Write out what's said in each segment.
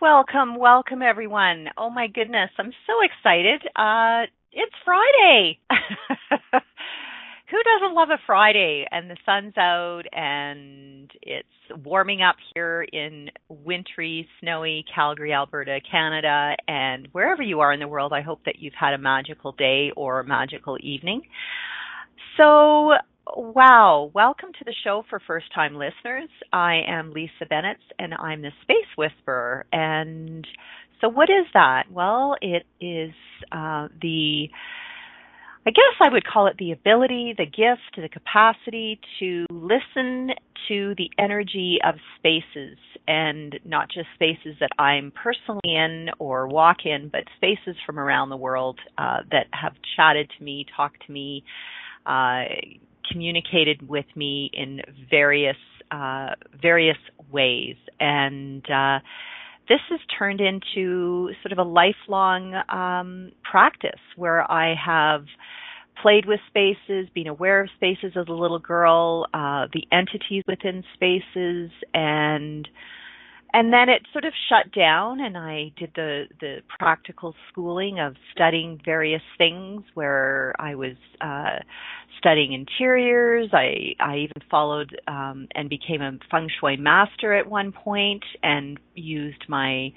Welcome, welcome everyone. Oh my goodness, I'm so excited. Uh, it's Friday. Who doesn't love a Friday? And the sun's out and it's warming up here in wintry, snowy Calgary, Alberta, Canada, and wherever you are in the world, I hope that you've had a magical day or a magical evening. So, Wow. Welcome to the show for first time listeners. I am Lisa Bennett and I'm the Space Whisperer. And so, what is that? Well, it is uh, the, I guess I would call it the ability, the gift, the capacity to listen to the energy of spaces and not just spaces that I'm personally in or walk in, but spaces from around the world uh, that have chatted to me, talked to me. Uh, communicated with me in various uh, various ways, and uh, this has turned into sort of a lifelong um, practice where I have played with spaces, been aware of spaces as a little girl, uh, the entities within spaces, and and then it sort of shut down and I did the the practical schooling of studying various things where I was uh studying interiors. I I even followed um and became a feng shui master at one point and used my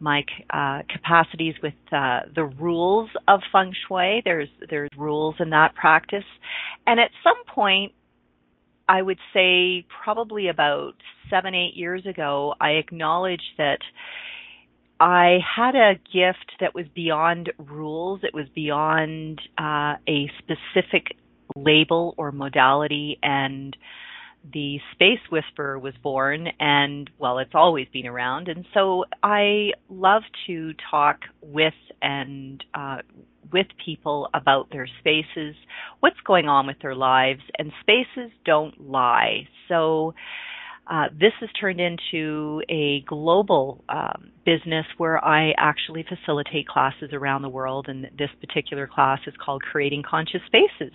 my uh capacities with uh the rules of feng shui. There's there's rules in that practice. And at some point I would say probably about seven, eight years ago, I acknowledged that I had a gift that was beyond rules. It was beyond uh, a specific label or modality and the Space Whisperer was born, and well, it's always been around. And so I love to talk with and uh, with people about their spaces, what's going on with their lives, and spaces don't lie. So uh, this has turned into a global um, business where I actually facilitate classes around the world, and this particular class is called Creating Conscious Spaces.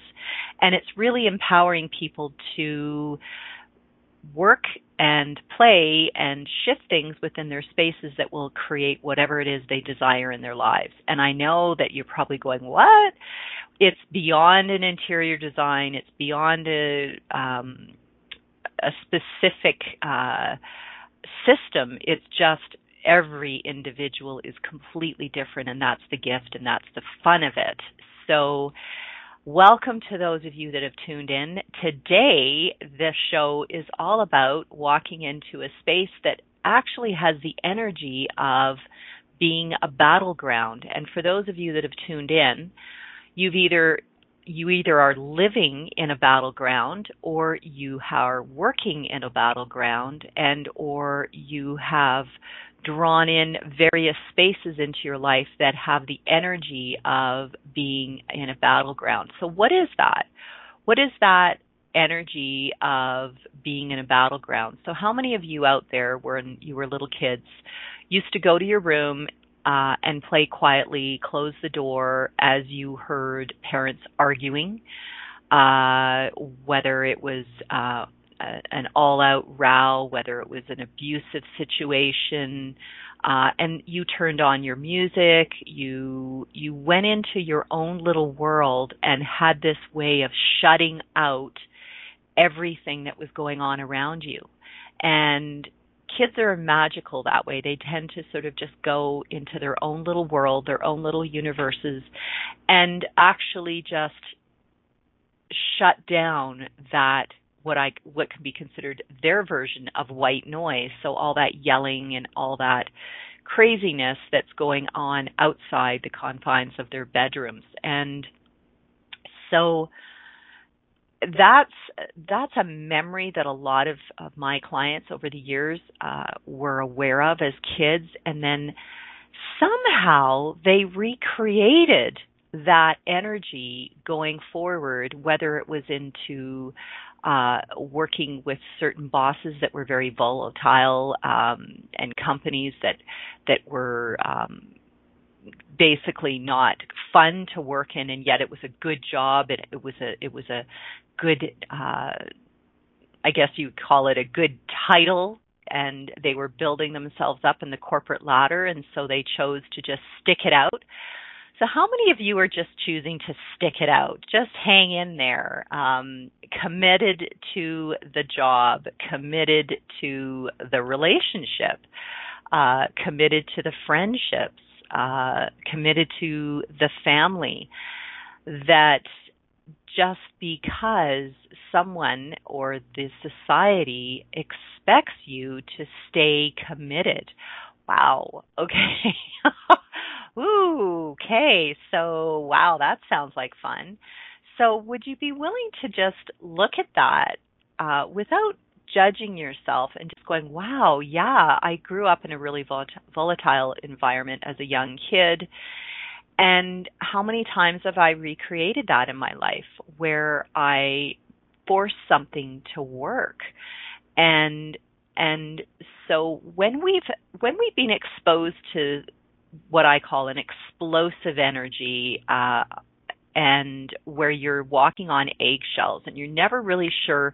And it's really empowering people to work and play and shift things within their spaces that will create whatever it is they desire in their lives. And I know that you're probably going, what? It's beyond an interior design. It's beyond a, um, a specific uh, system. It's just every individual is completely different, and that's the gift and that's the fun of it. So, welcome to those of you that have tuned in. Today, this show is all about walking into a space that actually has the energy of being a battleground. And for those of you that have tuned in, you've either you either are living in a battleground or you are working in a battleground and or you have drawn in various spaces into your life that have the energy of being in a battleground. So what is that? What is that energy of being in a battleground? So how many of you out there when you were little kids used to go to your room uh, and play quietly, close the door as you heard parents arguing, uh, whether it was uh, an all-out row, whether it was an abusive situation, uh, and you turned on your music, you you went into your own little world and had this way of shutting out everything that was going on around you. And kids are magical that way. They tend to sort of just go into their own little world, their own little universes, and actually just shut down that what I what can be considered their version of white noise. So all that yelling and all that craziness that's going on outside the confines of their bedrooms. And so that's that's a memory that a lot of, of my clients over the years uh, were aware of as kids, and then somehow they recreated that energy going forward, whether it was into uh, working with certain bosses that were very volatile um, and companies that that were um, basically not fun to work in, and yet it was a good job. It, it was a it was a good, uh, I guess you would call it a good title, and they were building themselves up in the corporate ladder, and so they chose to just stick it out. So, how many of you are just choosing to stick it out? Just hang in there, um, committed to the job, committed to the relationship, uh, committed to the friendships, uh, committed to the family. That just because someone or the society expects you to stay committed. Wow. Okay. Ooh, okay. So, wow, that sounds like fun. So, would you be willing to just look at that uh, without judging yourself and just going, wow, yeah, I grew up in a really volatile environment as a young kid. And how many times have I recreated that in my life where I force something to work? And and so when we've when we've been exposed to what I call an explosive energy uh, and where you're walking on eggshells and you're never really sure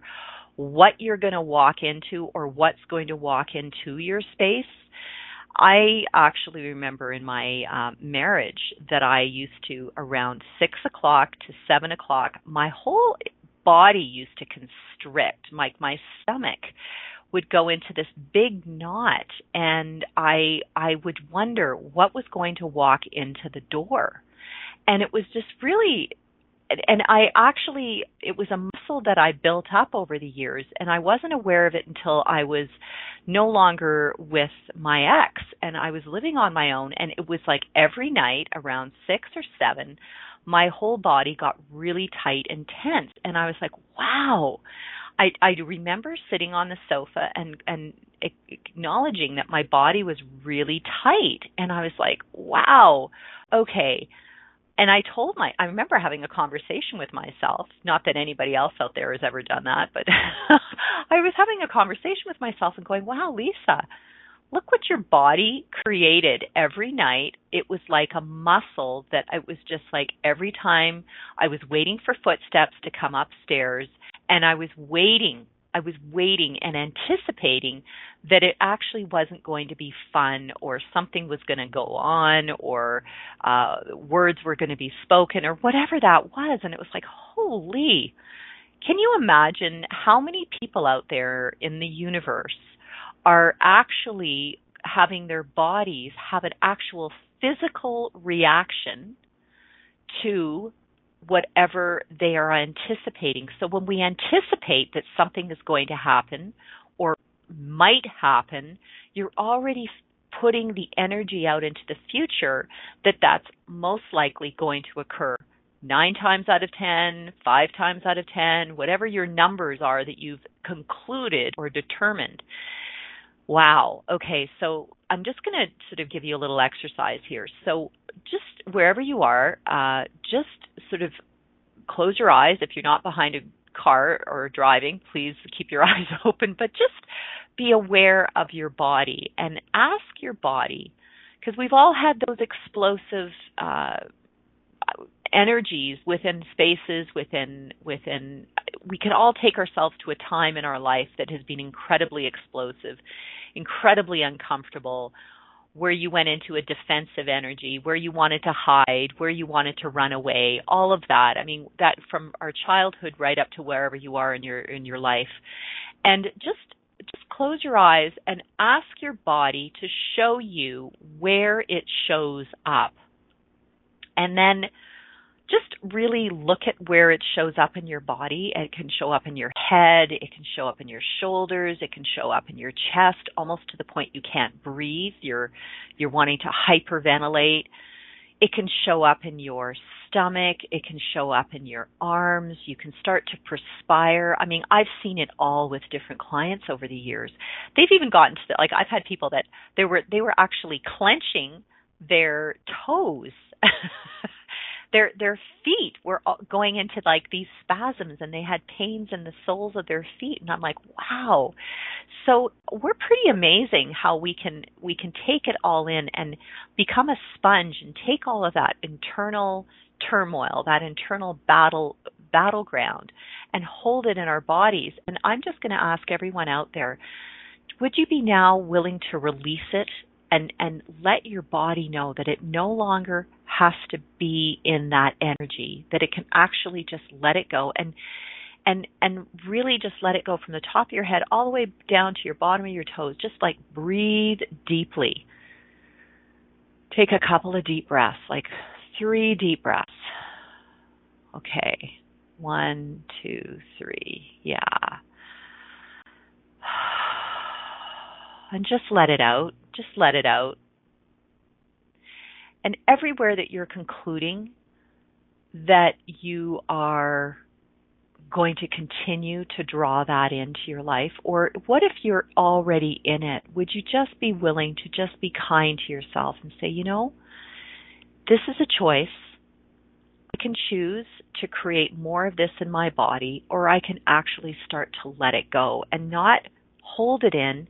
what you're going to walk into or what's going to walk into your space. I actually remember in my uh, marriage that I used to around six o'clock to seven o'clock, my whole body used to constrict, like my stomach would go into this big knot and I I would wonder what was going to walk into the door. And it was just really and I actually it was a muscle that I built up over the years and I wasn't aware of it until I was no longer with my ex and I was living on my own and it was like every night around 6 or 7 my whole body got really tight and tense and I was like wow. I I remember sitting on the sofa and and acknowledging that my body was really tight and I was like wow okay and I told my, I remember having a conversation with myself, not that anybody else out there has ever done that, but I was having a conversation with myself and going, wow, Lisa, look what your body created every night. It was like a muscle that it was just like every time I was waiting for footsteps to come upstairs and I was waiting I was waiting and anticipating that it actually wasn't going to be fun or something was going to go on or uh words were going to be spoken or whatever that was. And it was like holy can you imagine how many people out there in the universe are actually having their bodies have an actual physical reaction to whatever they are anticipating. So when we anticipate that something is going to happen or might happen, you're already putting the energy out into the future that that's most likely going to occur. Nine times out of ten, five times out of ten, whatever your numbers are that you've concluded or determined. Wow. Okay. So I'm just going to sort of give you a little exercise here. So just wherever you are, uh, just sort of close your eyes. If you're not behind a car or driving, please keep your eyes open, but just be aware of your body and ask your body, because we've all had those explosive uh, energies within spaces, within within. We can all take ourselves to a time in our life that has been incredibly explosive, incredibly uncomfortable, where you went into a defensive energy, where you wanted to hide, where you wanted to run away, all of that. I mean, that from our childhood right up to wherever you are in your in your life. And just just close your eyes and ask your body to show you where it shows up. And then just really look at where it shows up in your body. It can show up in your head, it can show up in your shoulders, it can show up in your chest almost to the point you can't breathe. You're you're wanting to hyperventilate. it can show up in your stomach, it can show up in your arms, you can start to perspire. I mean, I've seen it all with different clients over the years. They've even gotten to the, like I've had people that they were they were actually clenching their toes their their feet were going into like these spasms and they had pains in the soles of their feet and I'm like wow. So we're pretty amazing how we can we can take it all in and become a sponge and take all of that internal turmoil that internal battle battleground and hold it in our bodies. And I'm just going to ask everyone out there would you be now willing to release it and and let your body know that it no longer has to be in that energy that it can actually just let it go and and and really just let it go from the top of your head all the way down to your bottom of your toes. Just like breathe deeply. Take a couple of deep breaths like three deep breaths. Okay. One two three. Yeah and just let it out just let it out. And everywhere that you're concluding that you are going to continue to draw that into your life? Or what if you're already in it? Would you just be willing to just be kind to yourself and say, you know, this is a choice. I can choose to create more of this in my body, or I can actually start to let it go and not hold it in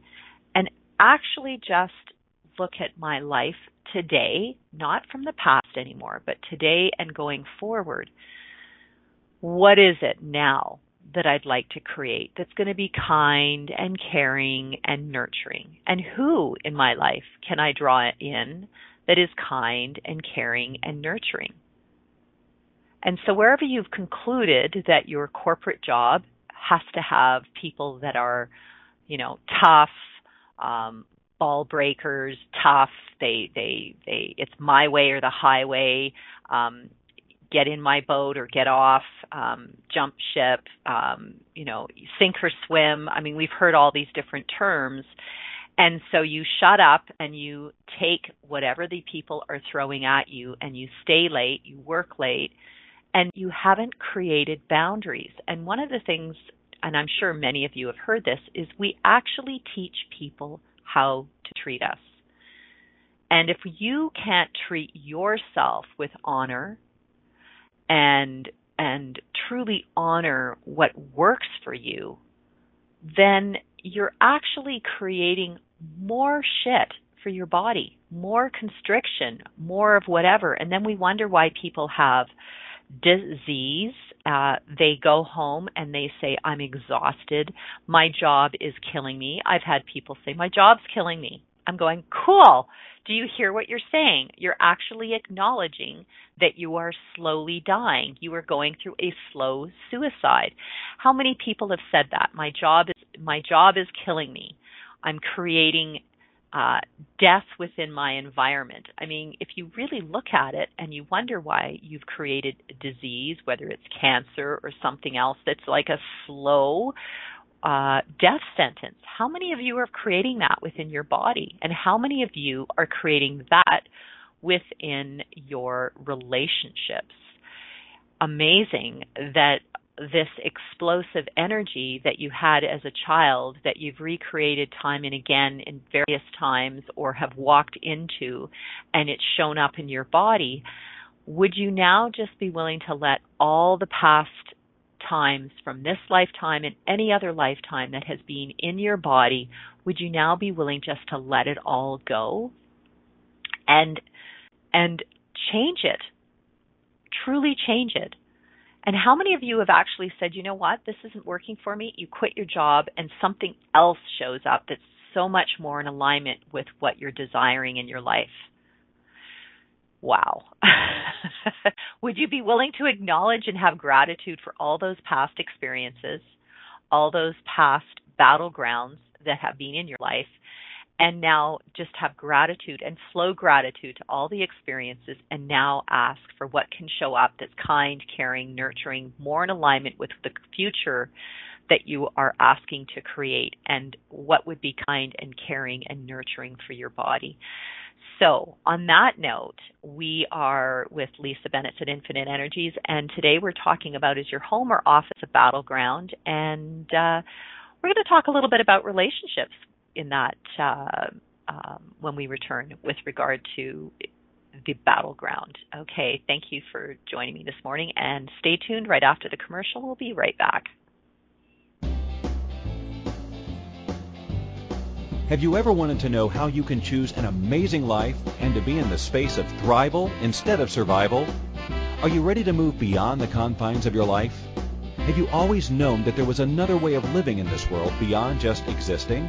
actually just look at my life today, not from the past anymore, but today and going forward. What is it now that I'd like to create that's going to be kind and caring and nurturing? And who in my life can I draw in that is kind and caring and nurturing? And so, wherever you've concluded that your corporate job has to have people that are, you know, tough, um, ball breakers, tough. They they they it's my way or the highway. Um, get in my boat or get off, um, jump ship, um, you know, sink or swim. I mean, we've heard all these different terms. And so you shut up and you take whatever the people are throwing at you and you stay late, you work late, and you haven't created boundaries. And one of the things, and I'm sure many of you have heard this, is we actually teach people how to treat us. And if you can't treat yourself with honor and and truly honor what works for you, then you're actually creating more shit for your body, more constriction, more of whatever. And then we wonder why people have disease. Uh, they go home and they say, I'm exhausted. My job is killing me. I've had people say, My job's killing me. I'm going, Cool. Do you hear what you're saying? You're actually acknowledging that you are slowly dying. You are going through a slow suicide. How many people have said that? My job is my job is killing me. I'm creating uh, death within my environment. I mean, if you really look at it and you wonder why you've created a disease, whether it's cancer or something else that's like a slow uh, death sentence, how many of you are creating that within your body? And how many of you are creating that within your relationships? Amazing that this explosive energy that you had as a child that you've recreated time and again in various times or have walked into and it's shown up in your body, would you now just be willing to let all the past times from this lifetime and any other lifetime that has been in your body, would you now be willing just to let it all go and and change it? Truly change it and how many of you have actually said, you know what, this isn't working for me? You quit your job and something else shows up that's so much more in alignment with what you're desiring in your life. Wow. Would you be willing to acknowledge and have gratitude for all those past experiences, all those past battlegrounds that have been in your life, and now just have gratitude and flow gratitude to all the experiences and now ask for what can show up that's kind, caring, nurturing, more in alignment with the future that you are asking to create and what would be kind and caring and nurturing for your body. So, on that note, we are with Lisa Bennett at Infinite Energies, and today we're talking about is your home or office a battleground? And uh, we're going to talk a little bit about relationships in that uh, um, when we return with regard to the battleground. Okay, thank you for joining me this morning, and stay tuned right after the commercial. We'll be right back. Have you ever wanted to know how you can choose an amazing life and to be in the space of thrival instead of survival? Are you ready to move beyond the confines of your life? Have you always known that there was another way of living in this world beyond just existing?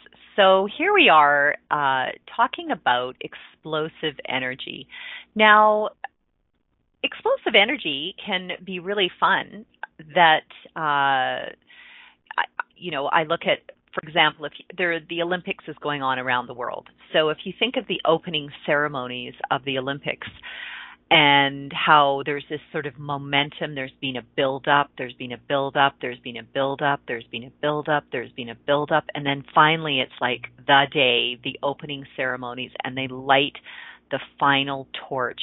So here we are uh, talking about explosive energy. Now, explosive energy can be really fun. That uh, you know, I look at, for example, if there the Olympics is going on around the world. So if you think of the opening ceremonies of the Olympics, and how there's this sort of momentum. There's been a build up, there's been a build up, there's been a build up, there's been a build up, there's been a build up, and then finally it's like the day, the opening ceremonies, and they light the final torch.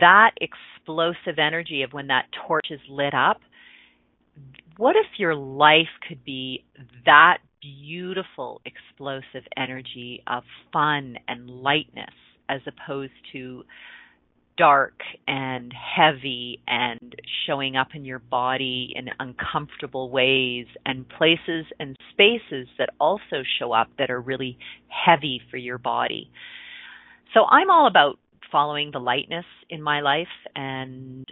That explosive energy of when that torch is lit up, what if your life could be that beautiful, explosive energy of fun and lightness as opposed to dark and heavy and showing up in your body in uncomfortable ways and places and spaces that also show up that are really heavy for your body. So I'm all about following the lightness in my life and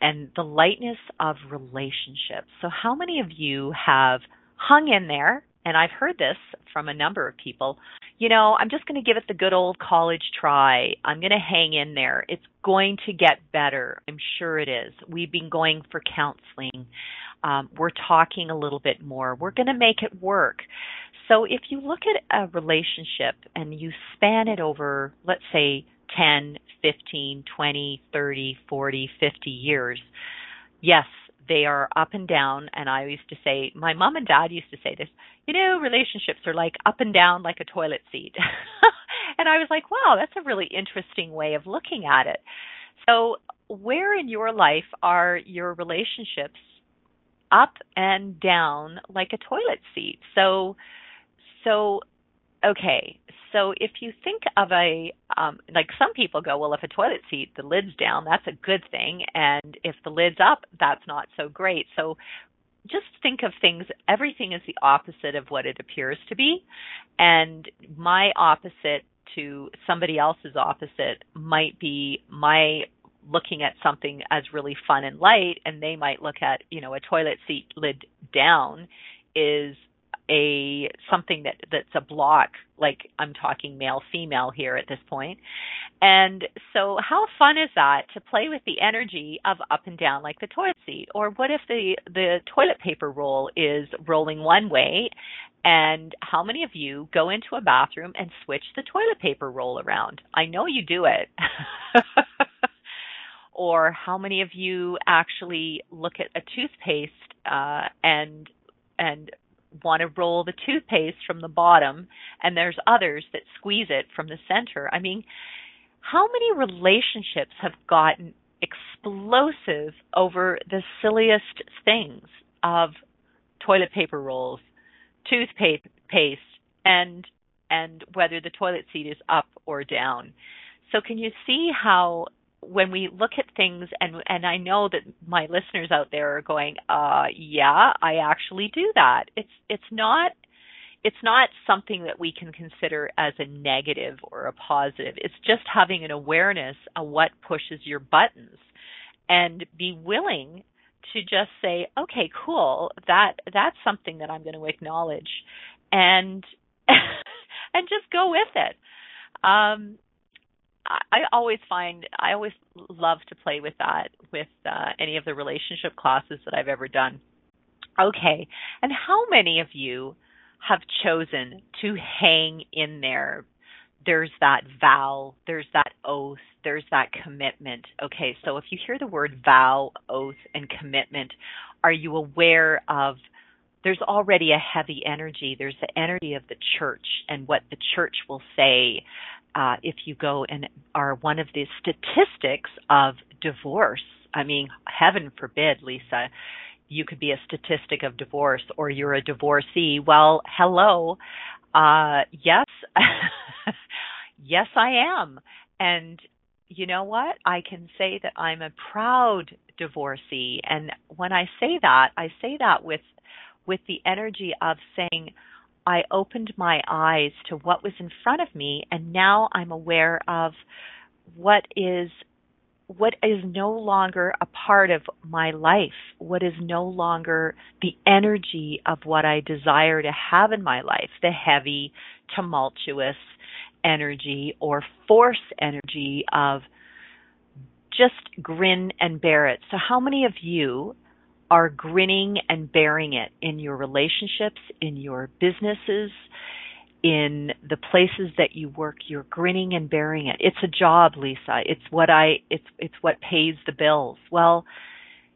and the lightness of relationships. So how many of you have hung in there and I've heard this from a number of people you know, I'm just going to give it the good old college try. I'm going to hang in there. It's going to get better. I'm sure it is. We've been going for counseling. Um, we're talking a little bit more. We're going to make it work. So if you look at a relationship and you span it over, let's say, 10, 15, 20, 30, 40, 50 years, yes, they are up and down. And I used to say, my mom and dad used to say this, you know, relationships are like up and down like a toilet seat. and I was like, wow, that's a really interesting way of looking at it. So, where in your life are your relationships up and down like a toilet seat? So, so okay, so if you think of a um, like some people go, well, if a toilet seat the lid's down, that's a good thing, and if the lid's up, that's not so great. So just think of things. Everything is the opposite of what it appears to be, and my opposite to somebody else's opposite might be my looking at something as really fun and light and they might look at you know a toilet seat lid down is a something that that's a block like i'm talking male female here at this point. and so how fun is that to play with the energy of up and down like the toilet seat? Or what if the the toilet paper roll is rolling one way and how many of you go into a bathroom and switch the toilet paper roll around? I know you do it. Or how many of you actually look at a toothpaste uh, and and want to roll the toothpaste from the bottom and there's others that squeeze it from the center. I mean, how many relationships have gotten explosive over the silliest things of toilet paper rolls, toothpaste and and whether the toilet seat is up or down. So can you see how when we look at things and and I know that my listeners out there are going, uh yeah, I actually do that. It's it's not it's not something that we can consider as a negative or a positive. It's just having an awareness of what pushes your buttons and be willing to just say, okay, cool, that that's something that I'm going to acknowledge and and just go with it. Um, I always find I always love to play with that with uh, any of the relationship classes that I've ever done. Okay, and how many of you have chosen to hang in there? There's that vow, there's that oath, there's that commitment. Okay, so if you hear the word vow, oath, and commitment, are you aware of? There's already a heavy energy. There's the energy of the church and what the church will say uh, if you go and are one of the statistics of divorce. I mean, heaven forbid, Lisa, you could be a statistic of divorce or you're a divorcee. Well, hello. Uh, yes, yes, I am. And you know what? I can say that I'm a proud divorcee. And when I say that, I say that with with the energy of saying, I opened my eyes to what was in front of me and now I'm aware of what is what is no longer a part of my life, what is no longer the energy of what I desire to have in my life, the heavy, tumultuous energy or force energy of just grin and bear it. So, how many of you are grinning and bearing it in your relationships, in your businesses, in the places that you work. You're grinning and bearing it. It's a job lisa. It's what i it's it's what pays the bills. Well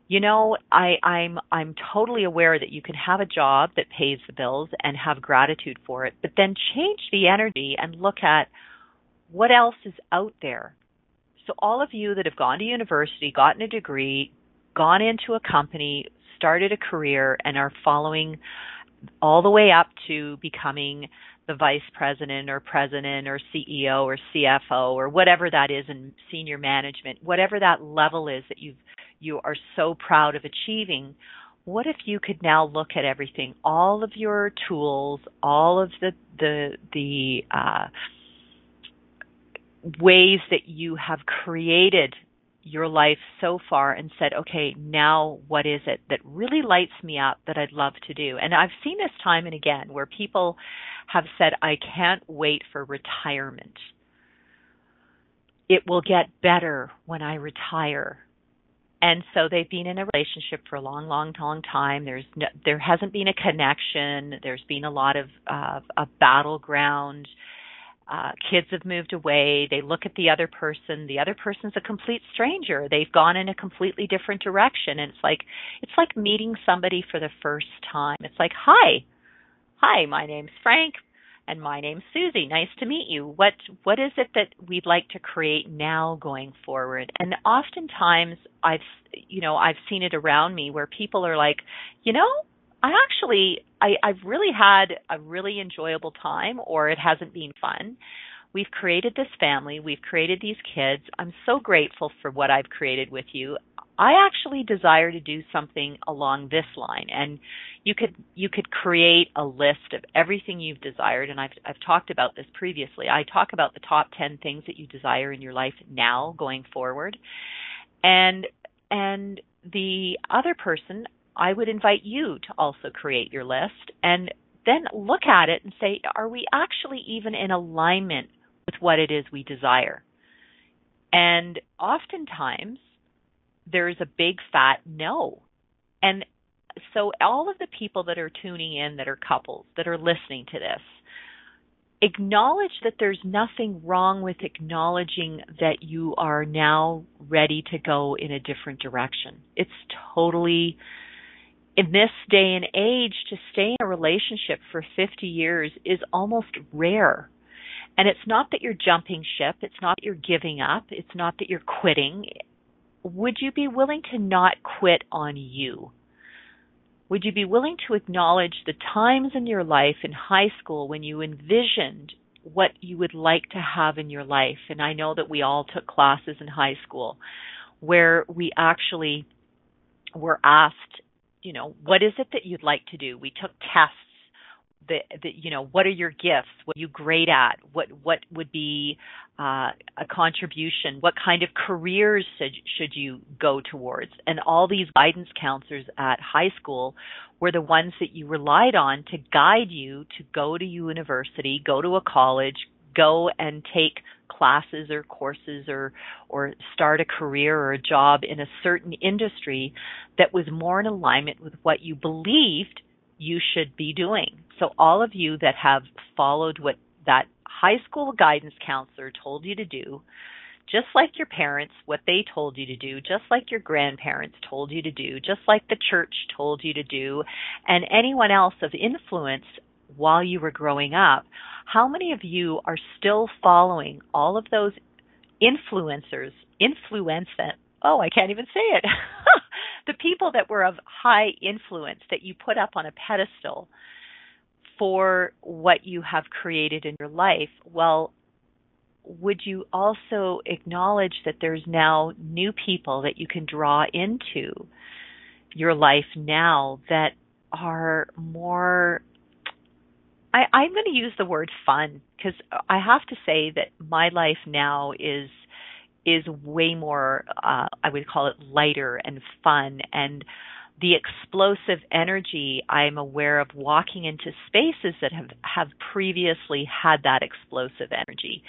you know i i'm i'm totally aware that you can have a job that pays the bills and have gratitude for it but then change the energy and look at what else is out there. So all of you that have gone to university gotten a degree gone into a company, started a career, and are following all the way up to becoming the vice president or president or CEO or CFO or whatever that is in senior management, whatever that level is that you you are so proud of achieving, what if you could now look at everything, all of your tools, all of the the the uh, ways that you have created your life so far and said, okay, now what is it that really lights me up that I'd love to do? And I've seen this time and again where people have said, I can't wait for retirement. It will get better when I retire. And so they've been in a relationship for a long, long, long time. There's no, there hasn't been a connection. There's been a lot of uh, a battleground uh, kids have moved away. They look at the other person. The other person's a complete stranger. They've gone in a completely different direction, and it's like it's like meeting somebody for the first time. It's like, hi, hi, my name's Frank, and my name's Susie. Nice to meet you. What what is it that we'd like to create now going forward? And oftentimes, I've you know I've seen it around me where people are like, you know, I actually I, I've really had a really enjoyable time or it hasn't been fun. We've created this family, we've created these kids. I'm so grateful for what I've created with you. I actually desire to do something along this line and you could you could create a list of everything you've desired and I've I've talked about this previously. I talk about the top 10 things that you desire in your life now going forward And and the other person, I would invite you to also create your list and then look at it and say, are we actually even in alignment with what it is we desire? And oftentimes there's a big fat no. And so all of the people that are tuning in that are couples that are listening to this, acknowledge that there's nothing wrong with acknowledging that you are now ready to go in a different direction. It's totally in this day and age to stay in a relationship for 50 years is almost rare. And it's not that you're jumping ship, it's not that you're giving up, it's not that you're quitting. Would you be willing to not quit on you? Would you be willing to acknowledge the times in your life in high school when you envisioned what you would like to have in your life? And I know that we all took classes in high school where we actually were asked, you know, what is it that you'd like to do? We took tests the, you know what are your gifts? What are you great at? What what would be uh, a contribution? What kind of careers should, should you go towards? And all these guidance counselors at high school were the ones that you relied on to guide you to go to university go to a college go and take classes or courses or or start a career or a job in a certain industry that was more in alignment with what you believed you should be doing. So all of you that have followed what that high school guidance counselor told you to do, just like your parents, what they told you to do, just like your grandparents told you to do, just like the church told you to do, and anyone else of influence while you were growing up, how many of you are still following all of those influencers, influence, oh, I can't even say it. the people that were of high influence that you put up on a pedestal for what you have created in your life, well, would you also acknowledge that there's now new people that you can draw into your life now that are more I, I'm going to use the word fun because I have to say that my life now is is way more, uh, I would call it lighter and fun. And the explosive energy, I'm aware of walking into spaces that have, have previously had that explosive energy.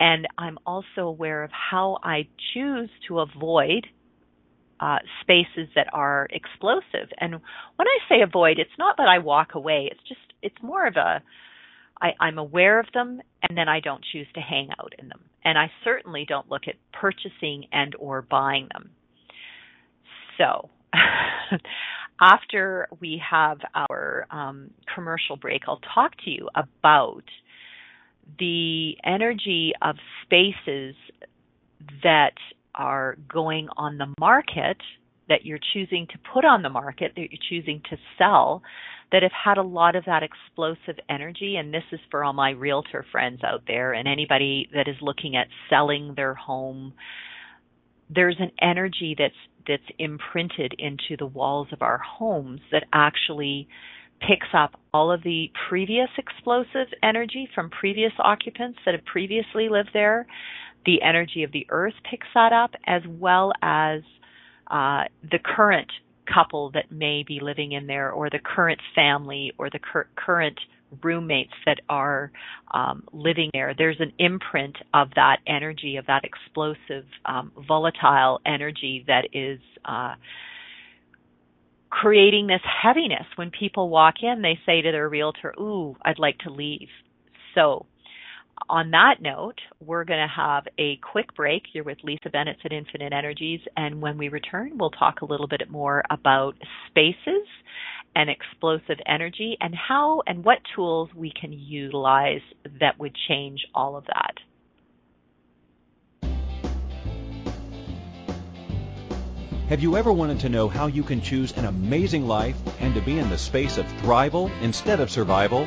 And I'm also aware of how I choose to avoid uh, spaces that are explosive. And when I say avoid, it's not that I walk away. It's just, it's more of a, I, I'm aware of them and then I don't choose to hang out in them. And I certainly don't look at purchasing and or buying them. So after we have our um, commercial break, I'll talk to you about the energy of spaces that are going on the market that you're choosing to put on the market, that you're choosing to sell, that have had a lot of that explosive energy. And this is for all my realtor friends out there and anybody that is looking at selling their home. There's an energy that's that's imprinted into the walls of our homes that actually picks up all of the previous explosive energy from previous occupants that have previously lived there. The energy of the earth picks that up as well as uh, the current couple that may be living in there or the current family or the cur- current roommates that are um, living there. There's an imprint of that energy, of that explosive, um, volatile energy that is uh, creating this heaviness. When people walk in, they say to their realtor, Ooh, I'd like to leave. So on that note, we're going to have a quick break. You're with Lisa Bennett at Infinite Energies, and when we return, we'll talk a little bit more about spaces and explosive energy and how and what tools we can utilize that would change all of that. Have you ever wanted to know how you can choose an amazing life and to be in the space of thrival instead of survival?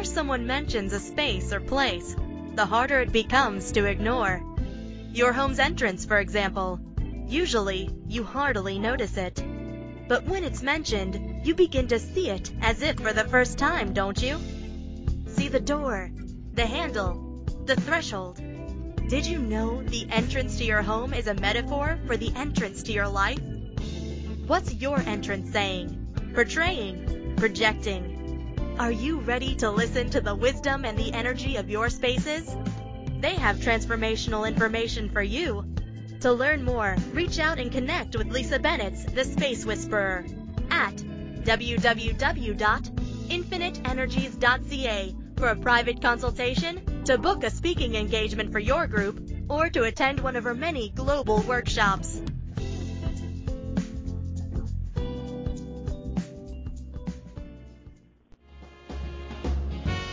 more someone mentions a space or place, the harder it becomes to ignore. Your home's entrance, for example. Usually, you hardly notice it. But when it's mentioned, you begin to see it as if for the first time, don't you? See the door, the handle, the threshold. Did you know the entrance to your home is a metaphor for the entrance to your life? What's your entrance saying? Portraying? Projecting? Are you ready to listen to the wisdom and the energy of your spaces? They have transformational information for you. To learn more, reach out and connect with Lisa Bennett's The Space Whisperer at www.infiniteenergies.ca for a private consultation, to book a speaking engagement for your group, or to attend one of her many global workshops.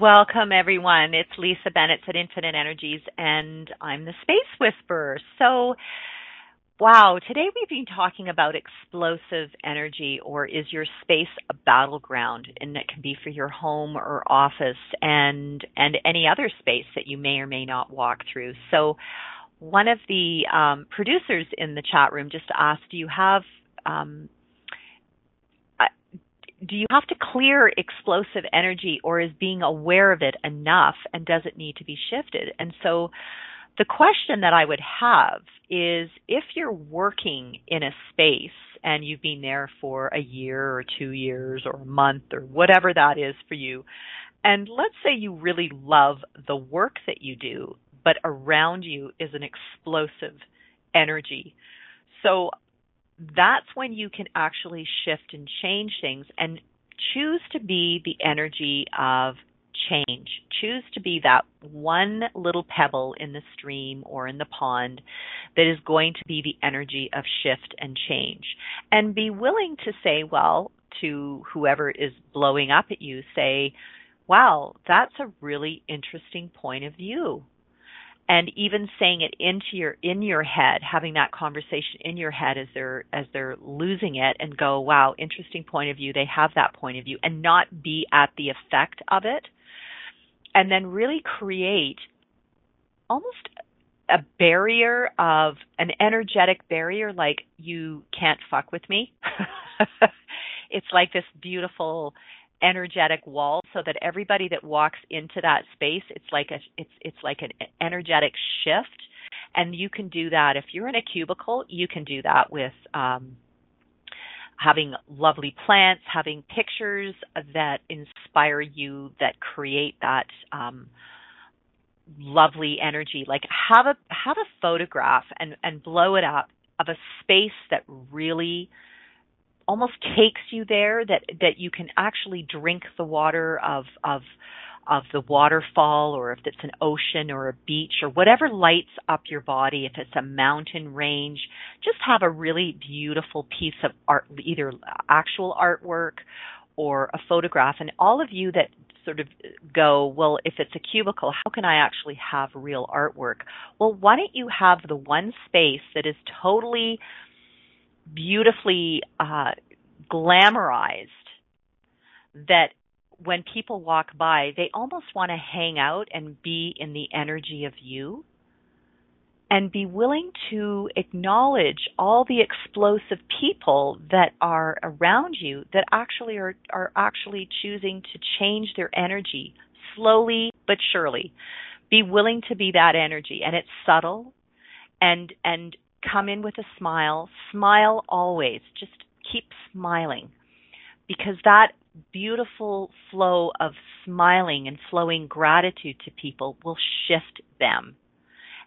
Welcome, everyone. It's Lisa Bennett at Infinite Energies, and I'm the Space Whisperer. So, wow, today we've been talking about explosive energy, or is your space a battleground? And it can be for your home or office, and and any other space that you may or may not walk through. So, one of the um, producers in the chat room just asked, "Do you have um, do you have to clear explosive energy or is being aware of it enough and does it need to be shifted? And so the question that I would have is if you're working in a space and you've been there for a year or two years or a month or whatever that is for you, and let's say you really love the work that you do, but around you is an explosive energy. So that's when you can actually shift and change things and choose to be the energy of change. Choose to be that one little pebble in the stream or in the pond that is going to be the energy of shift and change. And be willing to say, well, to whoever is blowing up at you, say, wow, that's a really interesting point of view and even saying it into your in your head having that conversation in your head as they're as they're losing it and go wow interesting point of view. They have that point of view and not be at the effect of it. And then really create almost a barrier of an energetic barrier like you can't fuck with me. It's like this beautiful energetic wall so that everybody that walks into that space it's like a it's it's like an energetic shift. And you can do that. If you're in a cubicle you can do that with um having lovely plants having pictures that inspire you that create that um lovely energy. Like have a have a photograph and and blow it up of a space that really almost takes you there that that you can actually drink the water of of of the waterfall or if it's an ocean or a beach or whatever lights up your body if it's a mountain range just have a really beautiful piece of art either actual artwork or a photograph. And all of you that sort of go well if it's a cubicle how can i actually have real artwork? Well why don't you have the one space that is totally beautifully uh, glamorized that when people walk by, they almost want to hang out and be in the energy of you and be willing to acknowledge all the explosive people that are around you that actually are, are actually choosing to change their energy slowly but surely. Be willing to be that energy and it's subtle and and come in with a smile. Smile always. Just keep smiling because that beautiful flow of smiling and flowing gratitude to people will shift them.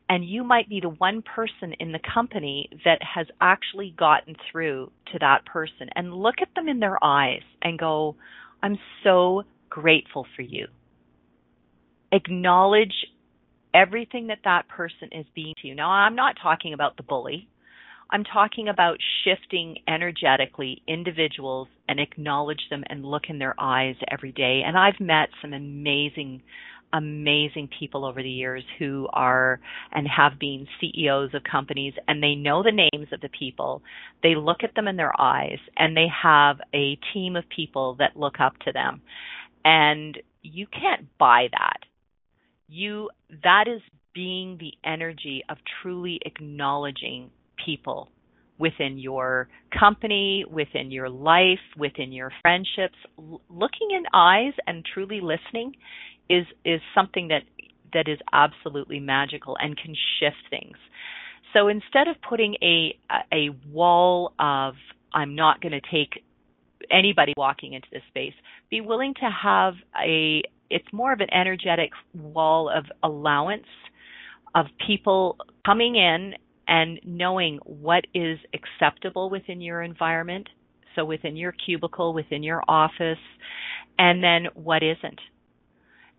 And you might be the one person in the company that has actually gotten through to that person and look at them in their eyes and go, I'm so grateful for you. Acknowledge everything that that person is being to you. Now, I'm not talking about the bully. I'm talking about shifting energetically individuals and acknowledge them and look in their eyes every day. And I've met some amazing, amazing people over the years who are and have been CEOs of companies and they know the names of the people. They look at them in their eyes and they have a team of people that look up to them. And you can't buy that. You, that is being the energy of truly acknowledging people within your company, within your life, within your friendships. L- looking in eyes and truly listening is is something that that is absolutely magical and can shift things. So instead of putting a a wall of I'm not going to take anybody walking into this space, be willing to have a it's more of an energetic wall of allowance of people coming in and knowing what is acceptable within your environment, so within your cubicle, within your office, and then what isn't.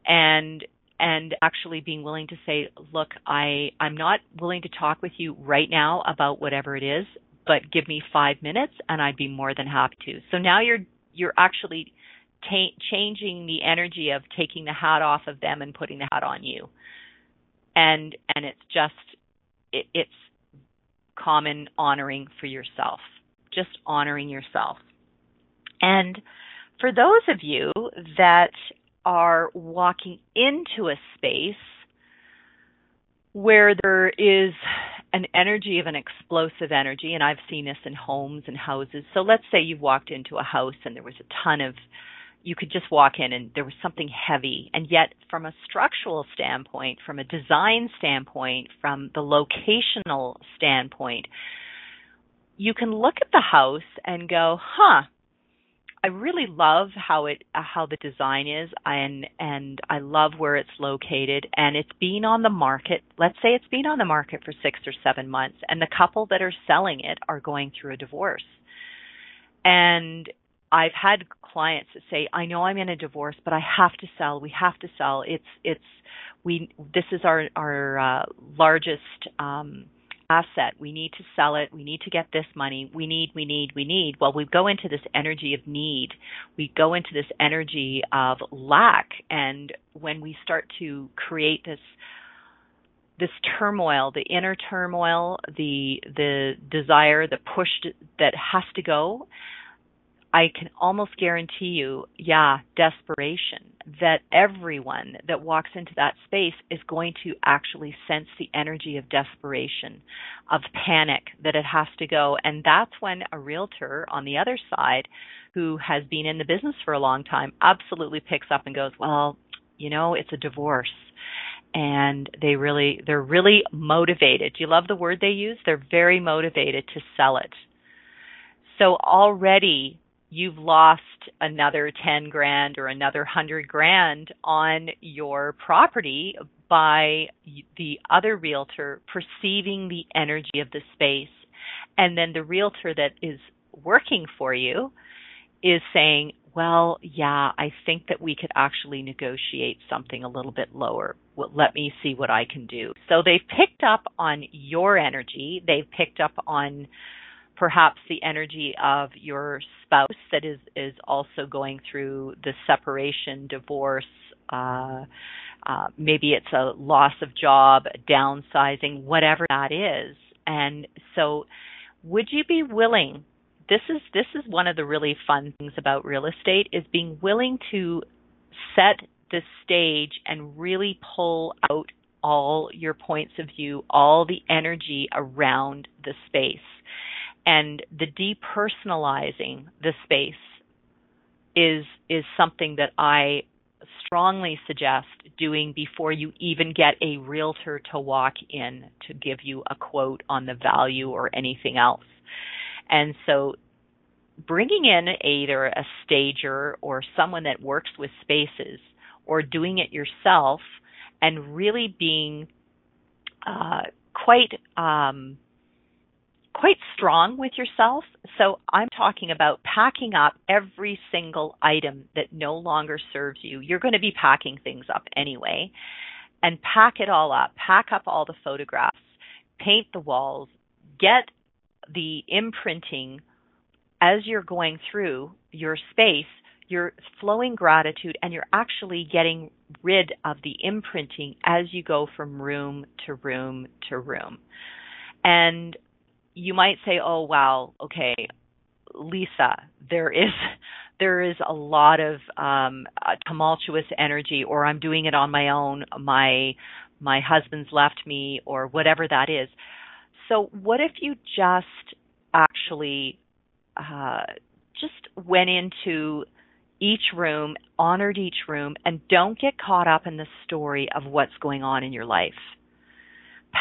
And and actually being willing to say, look, I I'm not willing to talk with you right now about whatever it is, but give me 5 minutes and I'd be more than happy to. So now you're you're actually changing the energy of taking the hat off of them and putting the hat on you. And and it's just it, it's common honoring for yourself, just honoring yourself. And for those of you that are walking into a space where there is an energy of an explosive energy, and I've seen this in homes and houses. So let's say you've walked into a house and there was a ton of you could just walk in and there was something heavy. And yet, from a structural standpoint, from a design standpoint, from the locational standpoint, you can look at the house and go, huh, I really love how it how the design is and and I love where it's located and it's been on the market. Let's say it's been on the market for 6 or 7 months and the couple that are selling it are going through a divorce. And I've had clients that say, "I know I'm in a divorce, but I have to sell. We have to sell. It's it's we this is our our uh, largest um, asset. We need to sell it. We need to get this money. We need, we need, we need. Well, we go into this energy of need. We go into this energy of lack, and when we start to create this this turmoil, the inner turmoil, the the desire, the push that has to go, I can almost guarantee you, yeah, desperation, that everyone that walks into that space is going to actually sense the energy of desperation, of panic, that it has to go. And that's when a realtor on the other side, who has been in the business for a long time, absolutely picks up and goes, well, you know, it's a divorce. And they really, they're really motivated. Do you love the word they use? They're very motivated to sell it. So already you've lost another 10 grand or another 100 grand on your property by the other realtor perceiving the energy of the space. And then the realtor that is working for you is saying, well, yeah, I think that we could actually negotiate something a little bit lower. Well, let me see what I can do. So they've picked up on your energy. They've picked up on perhaps the energy of your spouse that is is also going through the separation, divorce, uh, uh, maybe it's a loss of job, downsizing, whatever that is. And so, would you be willing? This is this is one of the really fun things about real estate is being willing to set the stage and really pull out all your points of view, all the energy around the space and the depersonalizing the space is is something that I strongly suggest doing before you even get a realtor to walk in to give you a quote on the value or anything else. And so bringing in either a stager or someone that works with spaces or doing it yourself and really being uh, quite um, quite strong with yourself. So I'm talking about packing up every single item that no longer serves you. You're going to be packing things up anyway. And pack it all up. Pack up all the photographs. Paint the walls. Get the imprinting as you're going through your space. You're flowing gratitude and you're actually getting rid of the imprinting as you go from room to room to room. And you might say, "Oh wow, okay, Lisa, there is there is a lot of um, tumultuous energy, or I'm doing it on my own. My my husband's left me, or whatever that is." So, what if you just actually uh, just went into each room, honored each room, and don't get caught up in the story of what's going on in your life.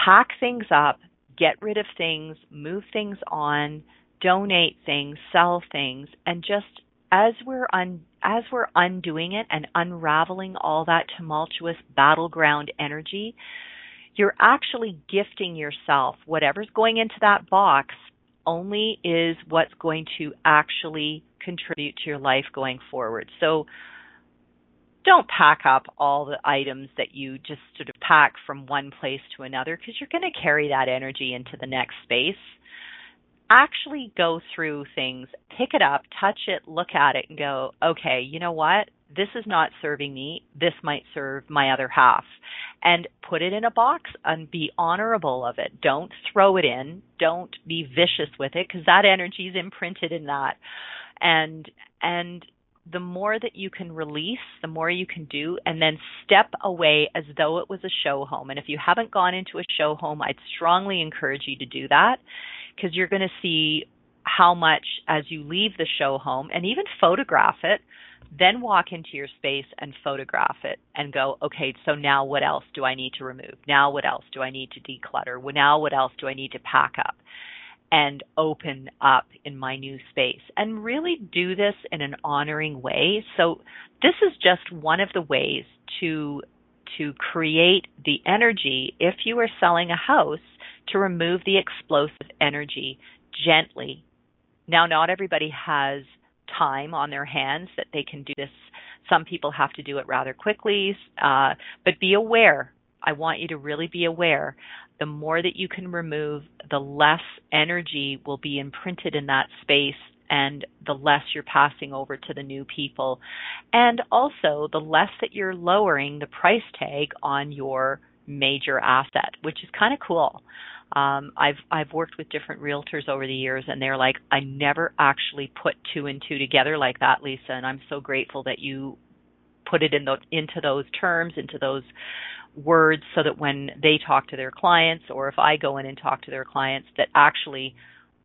Pack things up, get rid of things, move things on, donate things, sell things, and just as we're un, as we're undoing it and unraveling all that tumultuous battleground energy, you're actually gifting yourself whatever's going into that box only is what's going to actually contribute to your life going forward. So don't pack up all the items that you just sort of pack from one place to another because you're going to carry that energy into the next space. Actually go through things, pick it up, touch it, look at it, and go, okay, you know what? This is not serving me. This might serve my other half. And put it in a box and be honorable of it. Don't throw it in. Don't be vicious with it because that energy is imprinted in that. And and the more that you can release, the more you can do, and then step away as though it was a show home. And if you haven't gone into a show home, I'd strongly encourage you to do that because you're going to see how much as you leave the show home and even photograph it, then walk into your space and photograph it and go, okay, so now what else do I need to remove? Now what else do I need to declutter? Now what else do I need to pack up? And open up in my new space and really do this in an honoring way. So this is just one of the ways to to create the energy if you are selling a house to remove the explosive energy gently. Now not everybody has time on their hands that they can do this. Some people have to do it rather quickly, uh, but be aware. I want you to really be aware the more that you can remove, the less energy will be imprinted in that space and the less you're passing over to the new people. And also the less that you're lowering the price tag on your major asset, which is kind of cool. Um, I've I've worked with different realtors over the years, and they're like, I never actually put two and two together like that, Lisa, and I'm so grateful that you put it in the, into those terms, into those words so that when they talk to their clients or if I go in and talk to their clients that actually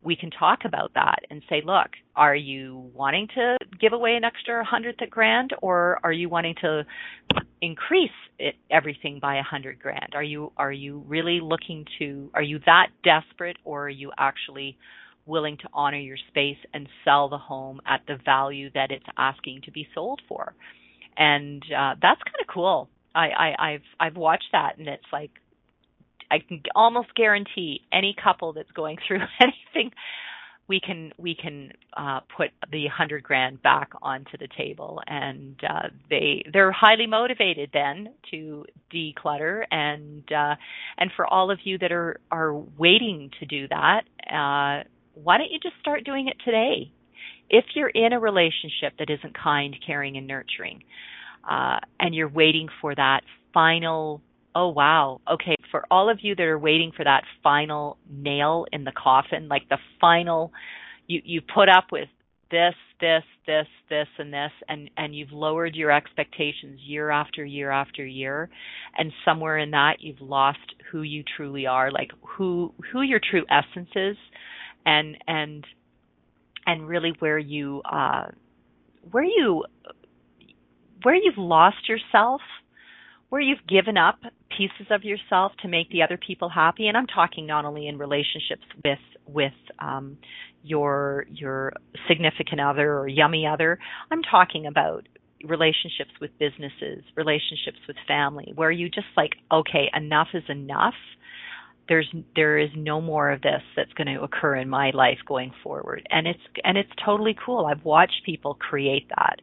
we can talk about that and say, look, are you wanting to give away an extra hundred grand or are you wanting to increase it, everything by a hundred grand? Are you, are you really looking to, are you that desperate or are you actually willing to honor your space and sell the home at the value that it's asking to be sold for? And uh, that's kind of cool. I, I I've I've watched that and it's like I can almost guarantee any couple that's going through anything we can we can uh, put the hundred grand back onto the table, and uh, they they're highly motivated then to declutter, and uh, and for all of you that are are waiting to do that, uh, why don't you just start doing it today? If you're in a relationship that isn't kind, caring, and nurturing, uh, and you're waiting for that final oh wow okay for all of you that are waiting for that final nail in the coffin like the final you you put up with this this this this and this and and you've lowered your expectations year after year after year and somewhere in that you've lost who you truly are like who who your true essence is and and and really where you uh where you where you've lost yourself, where you've given up pieces of yourself to make the other people happy. And i'm talking not only in relationships with with um your your significant other or yummy other. I'm talking about relationships with businesses relationships with family where you just like okay enough is enough there's there is no more of this that's going to occur in my life going forward. And it's and it's totally cool. I've watched people create that.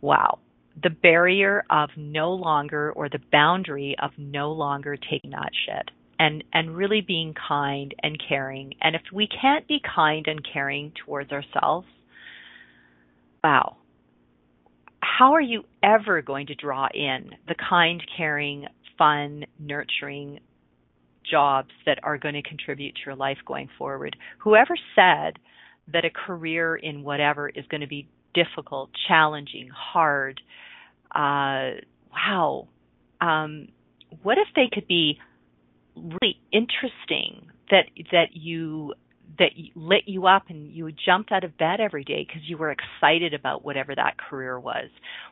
Wow. The barrier of no longer or the boundary of no longer taking that shit and and really being kind and caring. And if we can't be kind and caring towards ourselves wow. How are you ever going to draw in the kind caring fun nurturing jobs that are going to contribute to your life going forward whoever said that a career in whatever is going to be difficult challenging hard uh, wow, um, what if they could be really interesting that that you that lit you up and you jumped out of bed every day because you were excited about whatever that career was.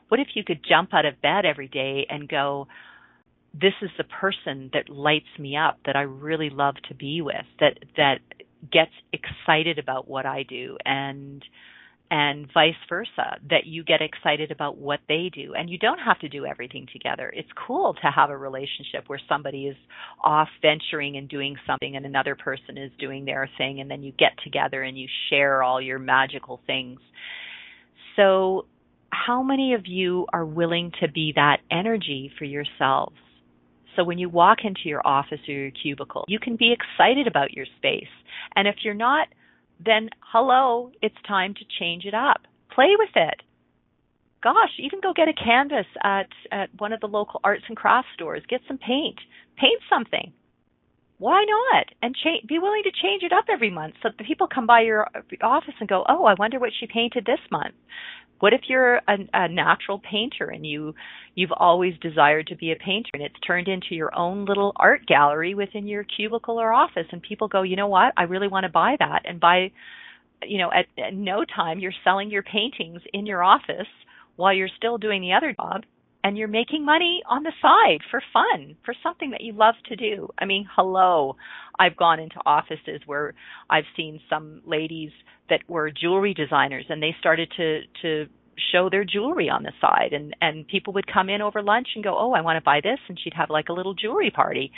What if you could jump out of bed every day and go, this is the person that lights me up that I really love to be with, that that gets excited about what I do and and vice versa, that you get excited about what they do. And you don't have to do everything together. It's cool to have a relationship where somebody is off venturing and doing something and another person is doing their thing, and then you get together and you share all your magical things. So, how many of you are willing to be that energy for yourselves? So when you walk into your office or your cubicle, you can be excited about your space. And if you're not then hello, it's time to change it up. Play with it. Gosh, even go get a canvas at at one of the local arts and crafts stores. Get some paint. Paint something. Why not? And cha- be willing to change it up every month so that people come by your office and go, "Oh, I wonder what she painted this month." What if you're a, a natural painter and you you've always desired to be a painter and it's turned into your own little art gallery within your cubicle or office and people go, "You know what? I really want to buy that." And by you know, at, at no time you're selling your paintings in your office while you're still doing the other job and you're making money on the side for fun, for something that you love to do. I mean, hello. I've gone into offices where I've seen some ladies that were jewelry designers and they started to to show their jewelry on the side and and people would come in over lunch and go, "Oh, I want to buy this." And she'd have like a little jewelry party.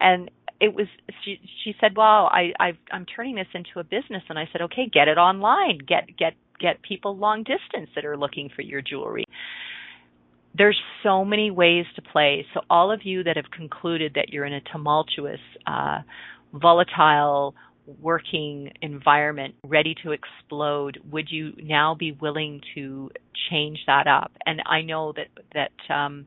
And it was she she said, "Well, I I I'm turning this into a business." And I said, "Okay, get it online. Get get get people long distance that are looking for your jewelry." There's so many ways to play. So all of you that have concluded that you're in a tumultuous uh volatile working environment ready to explode would you now be willing to change that up? And i know that that um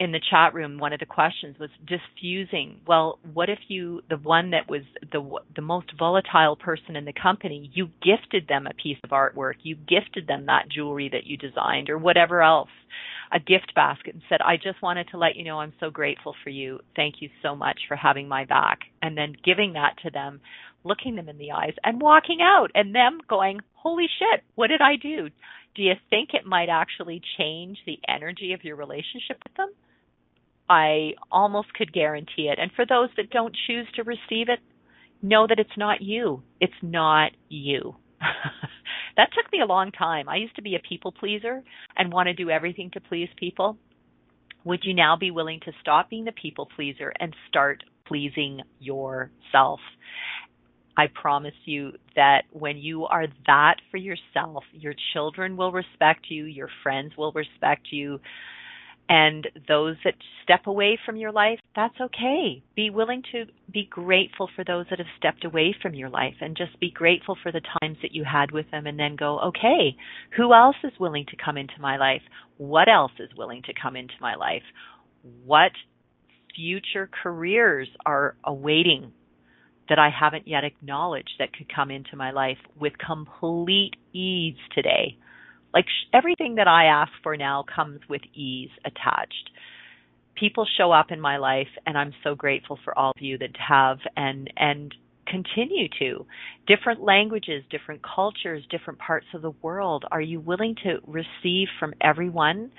in the chat room one of the questions was diffusing. Well what if you the one that was the the most volatile person in the company you gifted them a piece of artwork you gifted them that jewelry that you designed or whatever else a gift basket and said, I just wanted to let you know I'm so grateful for you. Thank you so much for having my back. And then giving that to them, looking them in the eyes and walking out and them going, Holy shit, what did I do? Do you think it might actually change the energy of your relationship with them? I almost could guarantee it. And for those that don't choose to receive it, know that it's not you. It's not you. that took me a long time. I used to be a people pleaser and want to do everything to please people. Would you now be willing to stop being the people pleaser and start pleasing yourself? I promise you that when you are that for yourself, your children will respect you, your friends will respect you, and those that step away from your life, that's okay. Be willing to be grateful for those that have stepped away from your life and just be grateful for the times that you had with them and then go, okay, who else is willing to come into my life? What else is willing to come into my life? What future careers are awaiting that I haven't yet acknowledged that could come into my life with complete ease today? Like sh- everything that I ask for now comes with ease attached. People show up in my life and I'm so grateful for all of you that have and and continue to. Different languages, different cultures, different parts of the world. Are you willing to receive from everyone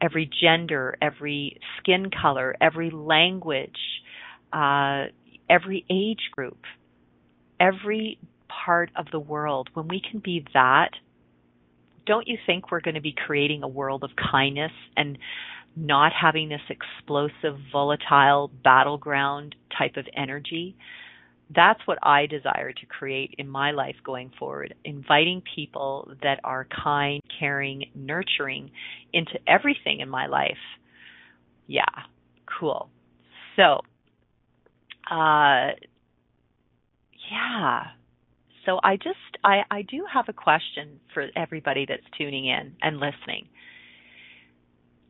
every gender, every skin color, every language, uh, every age group, every part of the world, when we can be that, don't you think we're going to be creating a world of kindness and not having this explosive, volatile, battleground type of energy? That's what I desire to create in my life going forward, inviting people that are kind, caring, nurturing into everything in my life. Yeah, cool. So, uh, yeah. So I just I, I do have a question for everybody that's tuning in and listening.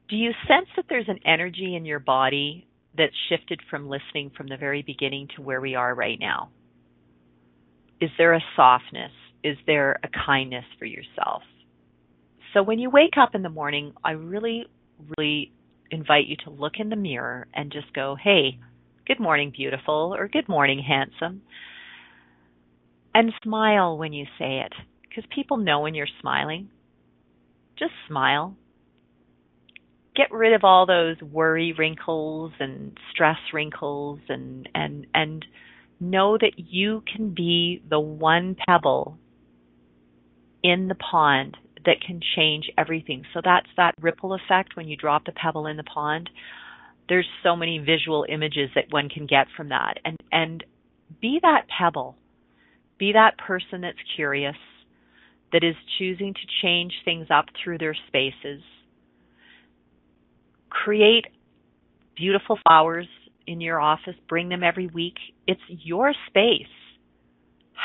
Do you sense that there's an energy in your body that's shifted from listening from the very beginning to where we are right now? Is there a softness? Is there a kindness for yourself? So when you wake up in the morning, I really, really invite you to look in the mirror and just go, hey, good morning, beautiful, or good morning, handsome. And smile when you say it, because people know when you're smiling. Just smile. Get rid of all those worry wrinkles and stress wrinkles and and and know that you can be the one pebble in the pond that can change everything. So that's that ripple effect when you drop the pebble in the pond. There's so many visual images that one can get from that. And and be that pebble be that person that's curious, that is choosing to change things up through their spaces. Create beautiful flowers in your office, bring them every week. It's your space.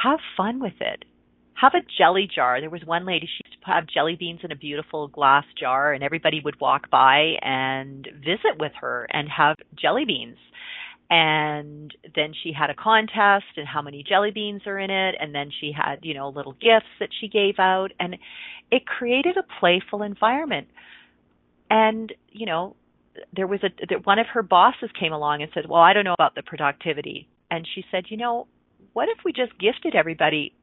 Have fun with it. Have a jelly jar. There was one lady, she used to have jelly beans in a beautiful glass jar, and everybody would walk by and visit with her and have jelly beans and then she had a contest and how many jelly beans are in it and then she had you know little gifts that she gave out and it created a playful environment and you know there was a one of her bosses came along and said well i don't know about the productivity. And she said you know what if we just gifted everybody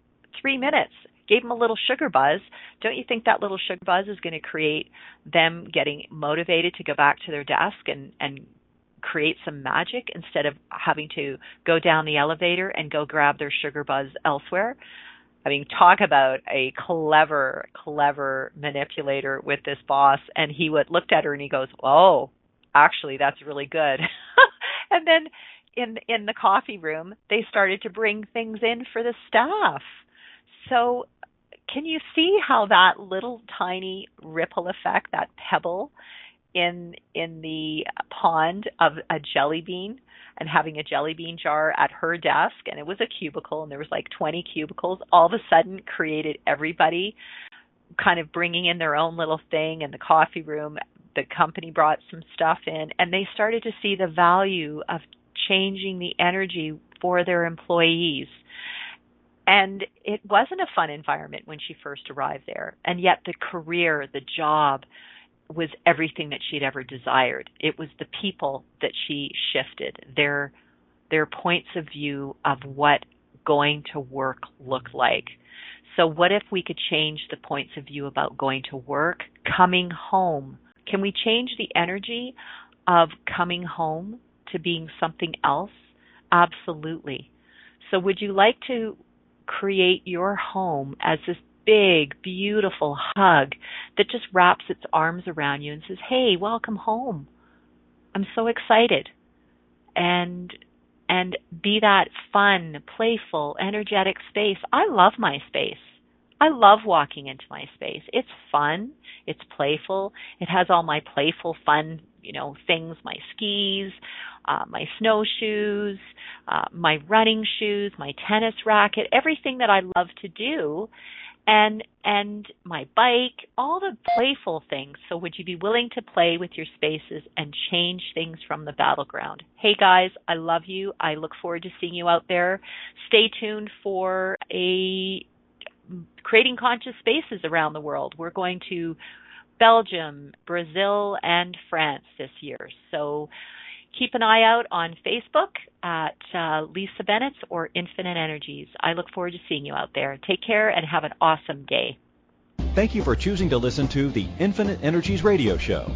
3 minutes? Gave them a little sugar buzz. Don't you think that little sugar buzz is going to create them getting motivated to go back to their desk and and create some magic instead of having to go down the elevator and go grab their sugar buzz elsewhere. I mean, talk about a clever, clever manipulator with this boss. And he would looked at her and he goes, "Oh, actually, that's really good." and then in in the coffee room, they started to bring things in for the staff. So, can you see how that little tiny ripple effect, that pebble, in in the pond of a jelly bean and having a jelly bean jar at her desk and it was a cubicle and there was like 20 cubicles all of a sudden created everybody kind of bringing in their own little thing in the coffee room. The company brought some stuff in and they started to see the value of changing the energy for their employees. And it wasn't a fun environment when she first arrived there and yet the career the job was everything that she'd ever desired. It was the people that she shifted, their their points of view of what going to work looked like. So what if we could change the points of view about going to work, coming home? Can we change the energy of coming home to being something else? Absolutely. So would you like to create your home as this big, beautiful hug that just wraps its arms around you and says, Hey, welcome home. I'm so excited. And and be that fun, playful, energetic space. I love my space. I love walking into my space. It's fun. It's playful. It has all my playful, fun, you know, things, my skis, uh, my snowshoes, uh, my running shoes, my tennis racket, everything that I love to do and and my bike, all the playful things. So would you be willing to play with your spaces and change things from the battleground? Hey guys, I love you. I look forward to seeing you out there. Stay tuned for a creating conscious spaces around the world. We're going to Belgium, Brazil, and France this year. So keep an eye out on Facebook at uh, Lisa Bennett or Infinite Energies. I look forward to seeing you out there. Take care and have an awesome day. Thank you for choosing to listen to the Infinite Energies Radio Show.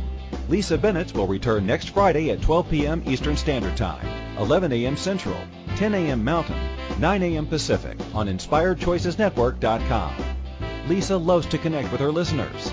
Lisa Bennett will return next Friday at 12 p.m. Eastern Standard Time, 11 a.m. Central, 10 a.m. Mountain, 9 a.m. Pacific on InspiredChoicesNetwork.com. Lisa loves to connect with her listeners.